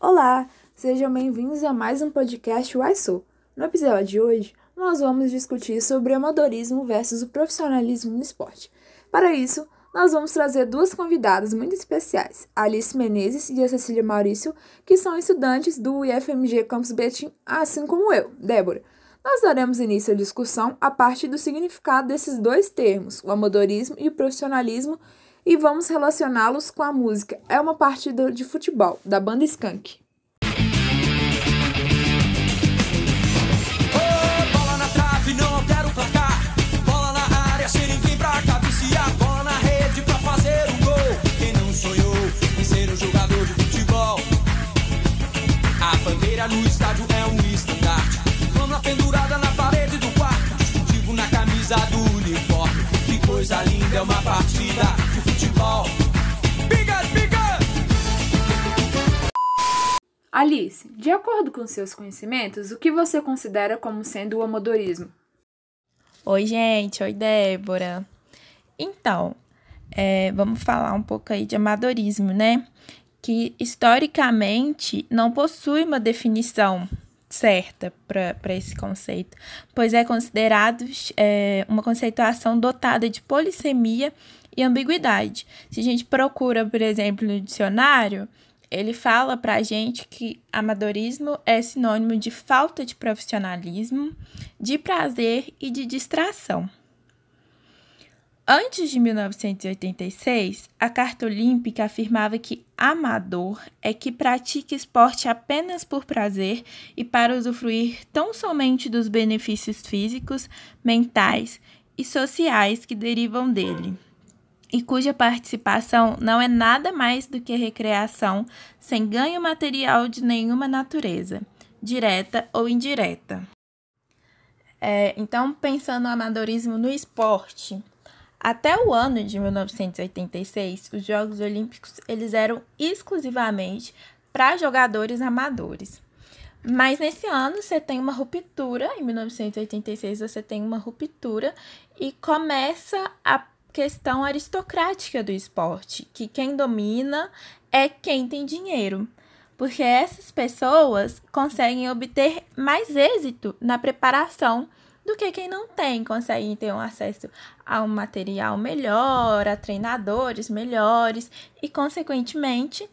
Olá, sejam bem-vindos a mais um podcast Why So. No episódio de hoje, nós vamos discutir sobre amadorismo versus o profissionalismo no esporte. Para isso, nós vamos trazer duas convidadas muito especiais, Alice Menezes e a Cecília Maurício, que são estudantes do IFMG Campus Betim, assim como eu, Débora. Nós daremos início à discussão a partir do significado desses dois termos, o amadorismo e o profissionalismo, e vamos relacioná-los com a música É uma partida de futebol, da banda Skank. no estádio é um estandarte. Fama pendurada na parede do quarto. Distintivo na camisa do uniforme. Que coisa linda é uma partida Biga, biga! Alice, de acordo com seus conhecimentos, o que você considera como sendo o amadorismo? Oi, gente. Oi, Débora. Então, é, vamos falar um pouco aí de amadorismo, né? que historicamente não possui uma definição certa para esse conceito, pois é considerado é, uma conceituação dotada de polissemia e ambiguidade. Se a gente procura, por exemplo, no dicionário, ele fala para a gente que amadorismo é sinônimo de falta de profissionalismo, de prazer e de distração. Antes de 1986, a Carta Olímpica afirmava que amador é que pratica esporte apenas por prazer e para usufruir tão somente dos benefícios físicos, mentais e sociais que derivam dele, e cuja participação não é nada mais do que recreação sem ganho material de nenhuma natureza, direta ou indireta. É, então, pensando no amadorismo no esporte, até o ano de 1986, os Jogos Olímpicos eles eram exclusivamente para jogadores amadores. Mas nesse ano você tem uma ruptura, em 1986 você tem uma ruptura e começa a questão aristocrática do esporte, que quem domina é quem tem dinheiro. Porque essas pessoas conseguem obter mais êxito na preparação do que quem não tem, consegue ter um acesso a um material melhor, a treinadores melhores e, consequentemente,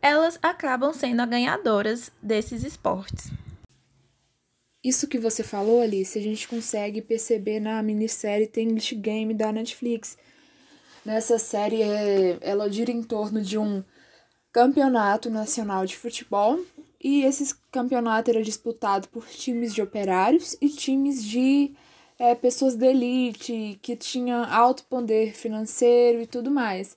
elas acabam sendo as ganhadoras desses esportes. Isso que você falou, Alice, a gente consegue perceber na minissérie The English Game da Netflix. Nessa série, é, ela gira em torno de um campeonato nacional de futebol e esse campeonato era disputado por times de operários e times de é, pessoas de elite, que tinham alto poder financeiro e tudo mais.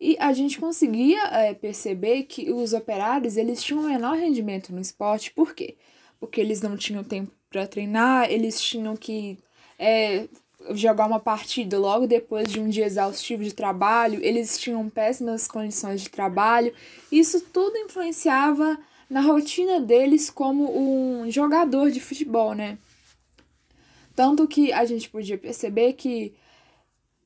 E a gente conseguia é, perceber que os operários eles tinham um menor rendimento no esporte, por quê? Porque eles não tinham tempo para treinar, eles tinham que é, jogar uma partida logo depois de um dia exaustivo de trabalho, eles tinham péssimas condições de trabalho, isso tudo influenciava na rotina deles como um jogador de futebol, né? Tanto que a gente podia perceber que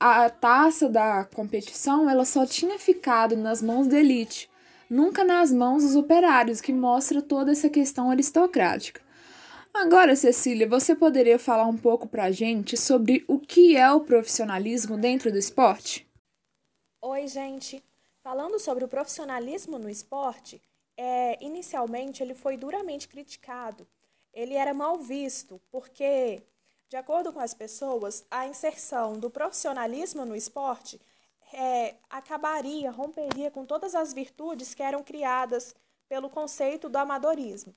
a taça da competição ela só tinha ficado nas mãos da elite, nunca nas mãos dos operários, que mostra toda essa questão aristocrática. Agora, Cecília, você poderia falar um pouco pra gente sobre o que é o profissionalismo dentro do esporte? Oi, gente. Falando sobre o profissionalismo no esporte, é, inicialmente ele foi duramente criticado. Ele era mal visto, porque, de acordo com as pessoas, a inserção do profissionalismo no esporte é, acabaria, romperia com todas as virtudes que eram criadas pelo conceito do amadorismo.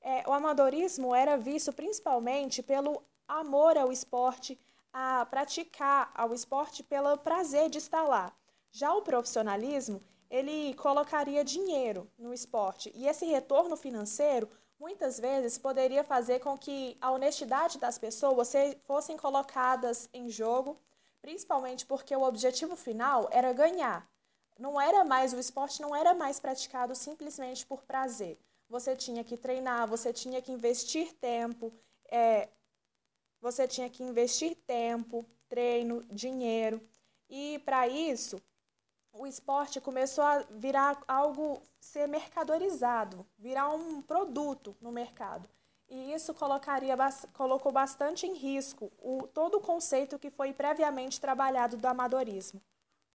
É, o amadorismo era visto principalmente pelo amor ao esporte, a praticar ao esporte pelo prazer de estar lá. Já o profissionalismo, ele colocaria dinheiro no esporte. E esse retorno financeiro, muitas vezes, poderia fazer com que a honestidade das pessoas fossem colocadas em jogo, principalmente porque o objetivo final era ganhar. Não era mais, o esporte não era mais praticado simplesmente por prazer. Você tinha que treinar, você tinha que investir tempo, é, você tinha que investir tempo, treino, dinheiro. E para isso, o esporte começou a virar algo ser mercadorizado, virar um produto no mercado. E isso colocaria, colocou bastante em risco o, todo o conceito que foi previamente trabalhado do amadorismo.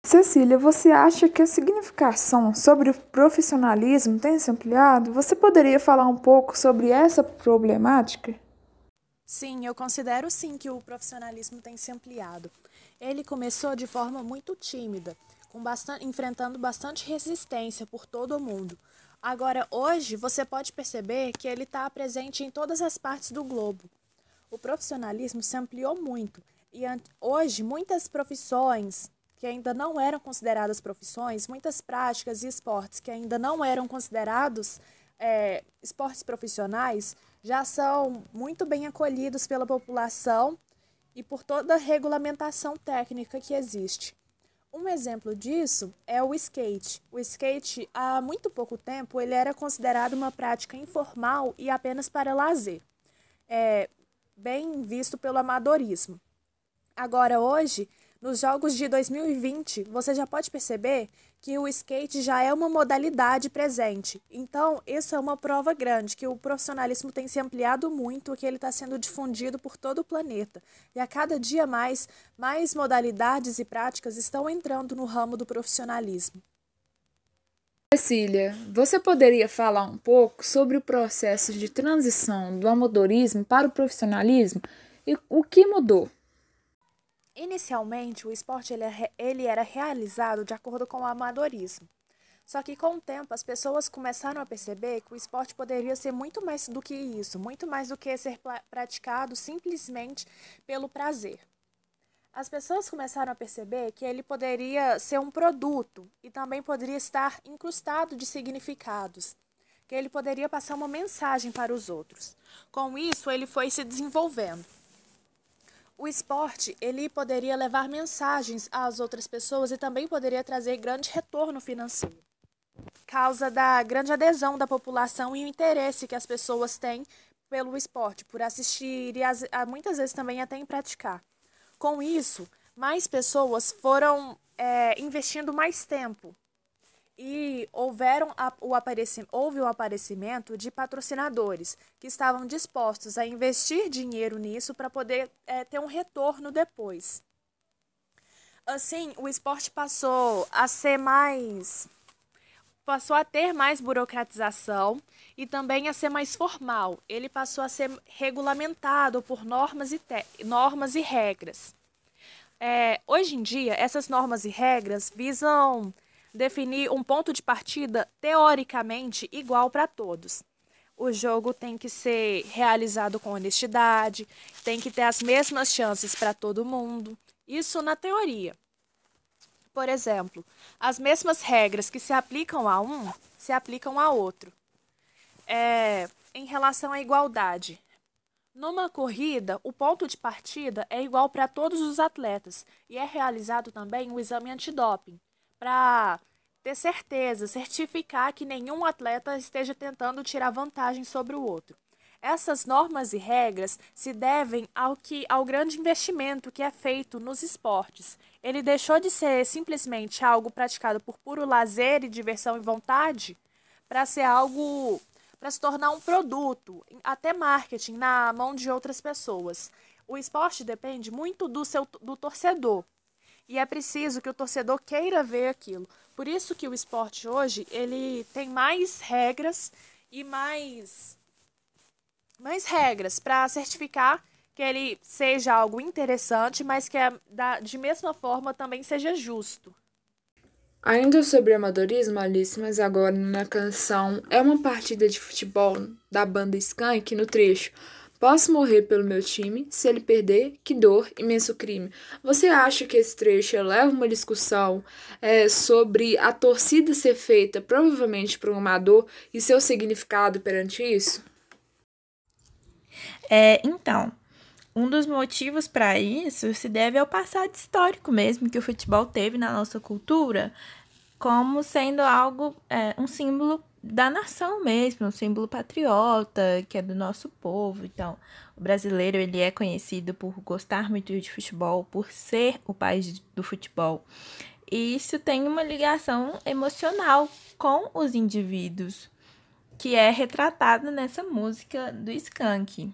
Cecília, você acha que a significação sobre o profissionalismo tem se ampliado? Você poderia falar um pouco sobre essa problemática? Sim, eu considero sim que o profissionalismo tem se ampliado. Ele começou de forma muito tímida, com bastante, enfrentando bastante resistência por todo o mundo. Agora, hoje, você pode perceber que ele está presente em todas as partes do globo. O profissionalismo se ampliou muito e hoje muitas profissões que ainda não eram consideradas profissões, muitas práticas e esportes que ainda não eram considerados é, esportes profissionais, já são muito bem acolhidos pela população e por toda a regulamentação técnica que existe. Um exemplo disso é o skate. O skate, há muito pouco tempo, ele era considerado uma prática informal e apenas para lazer, é, bem visto pelo amadorismo. Agora, hoje, nos Jogos de 2020, você já pode perceber que o skate já é uma modalidade presente. Então, isso é uma prova grande que o profissionalismo tem se ampliado muito, que ele está sendo difundido por todo o planeta. E a cada dia mais, mais modalidades e práticas estão entrando no ramo do profissionalismo. Cecília, você poderia falar um pouco sobre o processo de transição do amadorismo para o profissionalismo e o que mudou? Inicialmente, o esporte ele, é ele era realizado de acordo com o amadorismo. Só que com o tempo as pessoas começaram a perceber que o esporte poderia ser muito mais do que isso, muito mais do que ser praticado simplesmente pelo prazer. As pessoas começaram a perceber que ele poderia ser um produto e também poderia estar incrustado de significados, que ele poderia passar uma mensagem para os outros. Com isso, ele foi se desenvolvendo. O esporte, ele poderia levar mensagens às outras pessoas e também poderia trazer grande retorno financeiro. Causa da grande adesão da população e o interesse que as pessoas têm pelo esporte, por assistir e as, muitas vezes também até em praticar. Com isso, mais pessoas foram é, investindo mais tempo e houveram o aparecimento, houve o aparecimento de patrocinadores que estavam dispostos a investir dinheiro nisso para poder é, ter um retorno depois. Assim, o esporte passou a ser mais. passou a ter mais burocratização e também a ser mais formal. Ele passou a ser regulamentado por normas e, normas e regras. É, hoje em dia, essas normas e regras visam definir um ponto de partida teoricamente igual para todos. O jogo tem que ser realizado com honestidade, tem que ter as mesmas chances para todo mundo. Isso na teoria. Por exemplo, as mesmas regras que se aplicam a um se aplicam a outro. É, em relação à igualdade, numa corrida, o ponto de partida é igual para todos os atletas e é realizado também o exame antidoping para ter certeza, certificar que nenhum atleta esteja tentando tirar vantagem sobre o outro. Essas normas e regras se devem ao que ao grande investimento que é feito nos esportes. Ele deixou de ser simplesmente algo praticado por puro lazer e diversão e vontade para ser algo para se tornar um produto, até marketing na mão de outras pessoas. O esporte depende muito do seu do torcedor. E é preciso que o torcedor queira ver aquilo. Por isso que o esporte hoje, ele tem mais regras e mais mais regras para certificar que ele seja algo interessante, mas que é de mesma forma também seja justo. Ainda sobre amadorismo, Alice, mas agora na canção É uma partida de futebol da banda Skank no trecho Posso morrer pelo meu time, se ele perder, que dor, imenso crime. Você acha que esse trecho leva uma discussão é, sobre a torcida ser feita provavelmente por um amador e seu significado perante isso? É, então, um dos motivos para isso se deve ao passado histórico mesmo que o futebol teve na nossa cultura, como sendo algo, é, um símbolo da nação mesmo, um símbolo patriota, que é do nosso povo. Então, o brasileiro ele é conhecido por gostar muito de futebol, por ser o país do futebol. E isso tem uma ligação emocional com os indivíduos, que é retratada nessa música do Skank.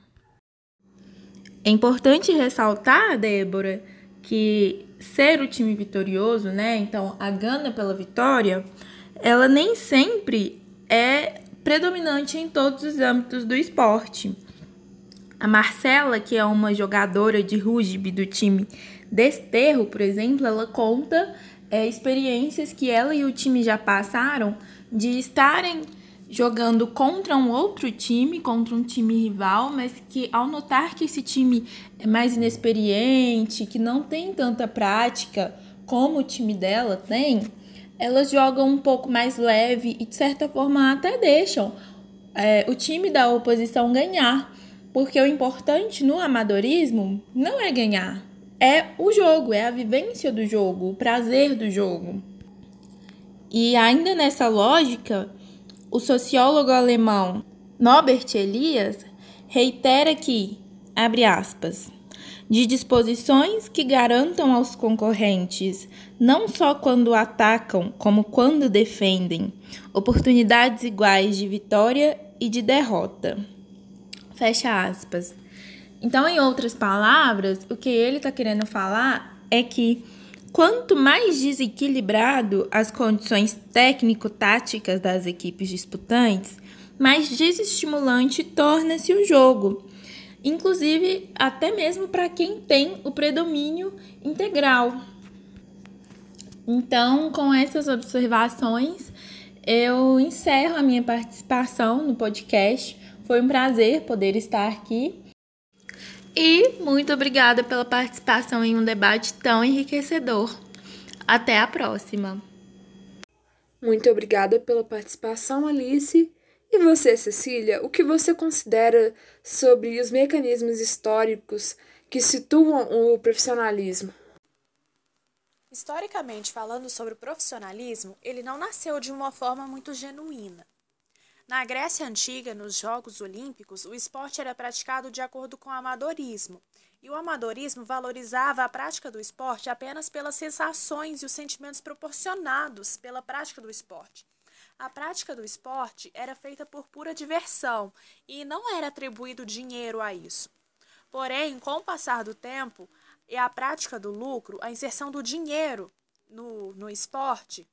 É importante ressaltar, Débora, que ser o time vitorioso, né? Então, a gana pela vitória, ela nem sempre é predominante em todos os âmbitos do esporte. A Marcela, que é uma jogadora de rugby do time Desterro, por exemplo, ela conta é, experiências que ela e o time já passaram de estarem jogando contra um outro time, contra um time rival, mas que ao notar que esse time é mais inexperiente, que não tem tanta prática como o time dela tem, elas jogam um pouco mais leve e de certa forma até deixam é, o time da oposição ganhar. Porque o importante no amadorismo não é ganhar, é o jogo, é a vivência do jogo, o prazer do jogo. E ainda nessa lógica, o sociólogo alemão Norbert Elias reitera que, abre aspas, de disposições que garantam aos concorrentes, não só quando atacam, como quando defendem, oportunidades iguais de vitória e de derrota. Fecha aspas. Então, em outras palavras, o que ele está querendo falar é que Quanto mais desequilibrado as condições técnico-táticas das equipes disputantes, mais desestimulante torna-se o jogo, inclusive até mesmo para quem tem o predomínio integral. Então, com essas observações, eu encerro a minha participação no podcast. Foi um prazer poder estar aqui e muito obrigada pela participação em um debate tão enriquecedor. Até a próxima! Muito obrigada pela participação, Alice. E você, Cecília, o que você considera sobre os mecanismos históricos que situam o profissionalismo? Historicamente falando sobre o profissionalismo, ele não nasceu de uma forma muito genuína. Na Grécia Antiga, nos Jogos Olímpicos, o esporte era praticado de acordo com o amadorismo, e o amadorismo valorizava a prática do esporte apenas pelas sensações e os sentimentos proporcionados pela prática do esporte. A prática do esporte era feita por pura diversão e não era atribuído dinheiro a isso. Porém, com o passar do tempo e a prática do lucro, a inserção do dinheiro no, no esporte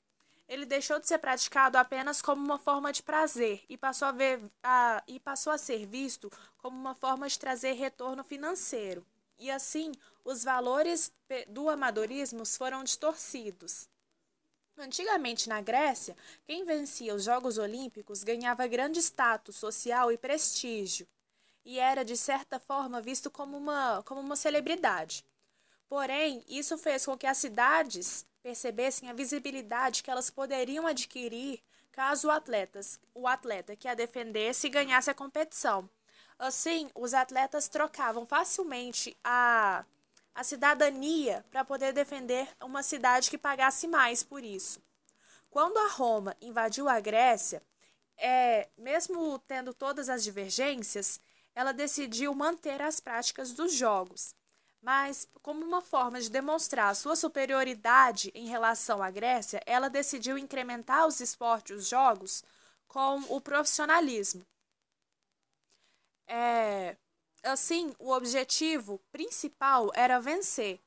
ele deixou de ser praticado apenas como uma forma de prazer e passou a, ver, a, e passou a ser visto como uma forma de trazer retorno financeiro. E assim, os valores do amadorismo foram distorcidos. Antigamente na Grécia, quem vencia os Jogos Olímpicos ganhava grande status social e prestígio, e era de certa forma visto como uma, como uma celebridade. Porém, isso fez com que as cidades percebessem a visibilidade que elas poderiam adquirir caso o, atletas, o atleta que a defendesse ganhasse a competição. Assim, os atletas trocavam facilmente a, a cidadania para poder defender uma cidade que pagasse mais por isso. Quando a Roma invadiu a Grécia, é, mesmo tendo todas as divergências, ela decidiu manter as práticas dos jogos mas, como uma forma de demonstrar sua superioridade em relação à Grécia, ela decidiu incrementar os esportes, os jogos, com o profissionalismo. É, assim, o objetivo principal era vencer.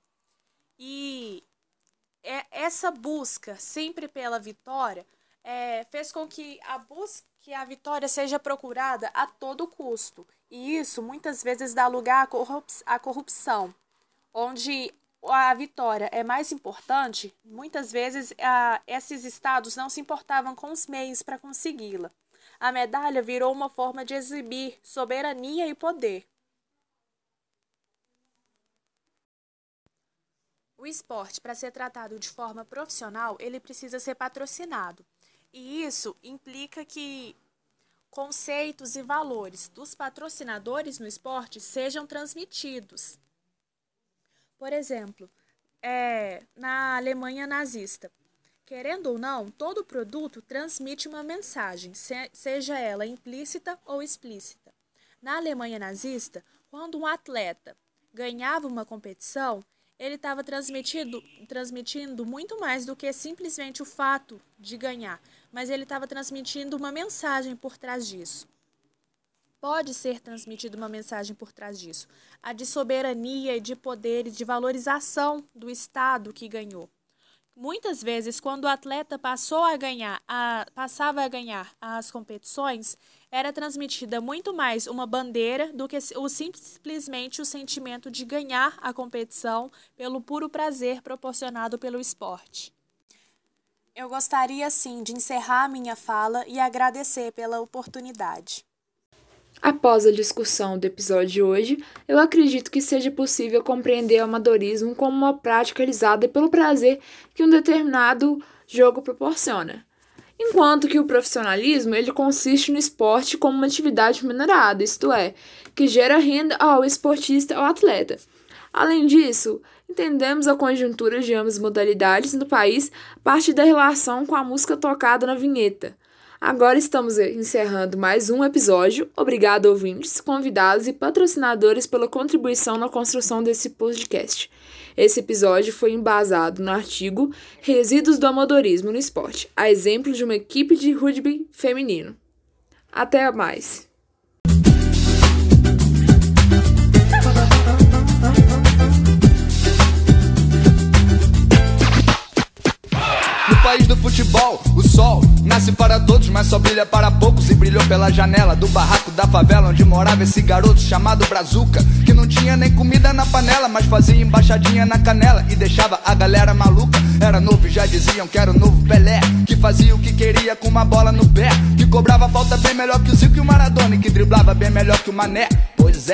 E é, essa busca sempre pela vitória é, fez com que a busca que a vitória seja procurada a todo custo. E isso muitas vezes dá lugar à corrupção onde a vitória é mais importante, muitas vezes a, esses estados não se importavam com os meios para consegui-la. A medalha virou uma forma de exibir soberania e poder. O esporte, para ser tratado de forma profissional, ele precisa ser patrocinado. E isso implica que conceitos e valores dos patrocinadores no esporte sejam transmitidos. Por exemplo, é, na Alemanha nazista. Querendo ou não, todo produto transmite uma mensagem, seja ela implícita ou explícita. Na Alemanha nazista, quando um atleta ganhava uma competição, ele estava transmitindo, muito mais do que simplesmente o fato de ganhar, mas ele estava transmitindo uma mensagem por trás disso. Pode ser transmitida uma mensagem por trás disso, a de soberania e de poder e de valorização do Estado que ganhou. Muitas vezes, quando o atleta passou a ganhar, a, passava a ganhar as competições, era transmitida muito mais uma bandeira do que o, simplesmente o sentimento de ganhar a competição pelo puro prazer proporcionado pelo esporte. Eu gostaria sim de encerrar a minha fala e agradecer pela oportunidade. Após a discussão do episódio de hoje, eu acredito que seja possível compreender o amadorismo como uma prática realizada pelo prazer que um determinado jogo proporciona. Enquanto que o profissionalismo ele consiste no esporte como uma atividade remunerada, isto é, que gera renda ao esportista ou atleta. Além disso, entendemos a conjuntura de ambas modalidades no país a partir da relação com a música tocada na vinheta. Agora estamos encerrando mais um episódio. Obrigado, ouvintes, convidados e patrocinadores pela contribuição na construção desse podcast. Esse episódio foi embasado no artigo Resíduos do Amadorismo no Esporte, a exemplo de uma equipe de rugby feminino. Até mais! Para todos, mas só brilha para poucos. E brilhou pela janela do barraco da favela onde morava esse garoto chamado Brazuca. Que não tinha nem comida na panela, mas fazia embaixadinha na canela e deixava a galera maluca. Era novo e já diziam que era o novo Pelé. Que fazia o que queria com uma bola no pé. Que cobrava falta bem melhor que o Zico e o Maradona. E que driblava bem melhor que o Mané. Pois é.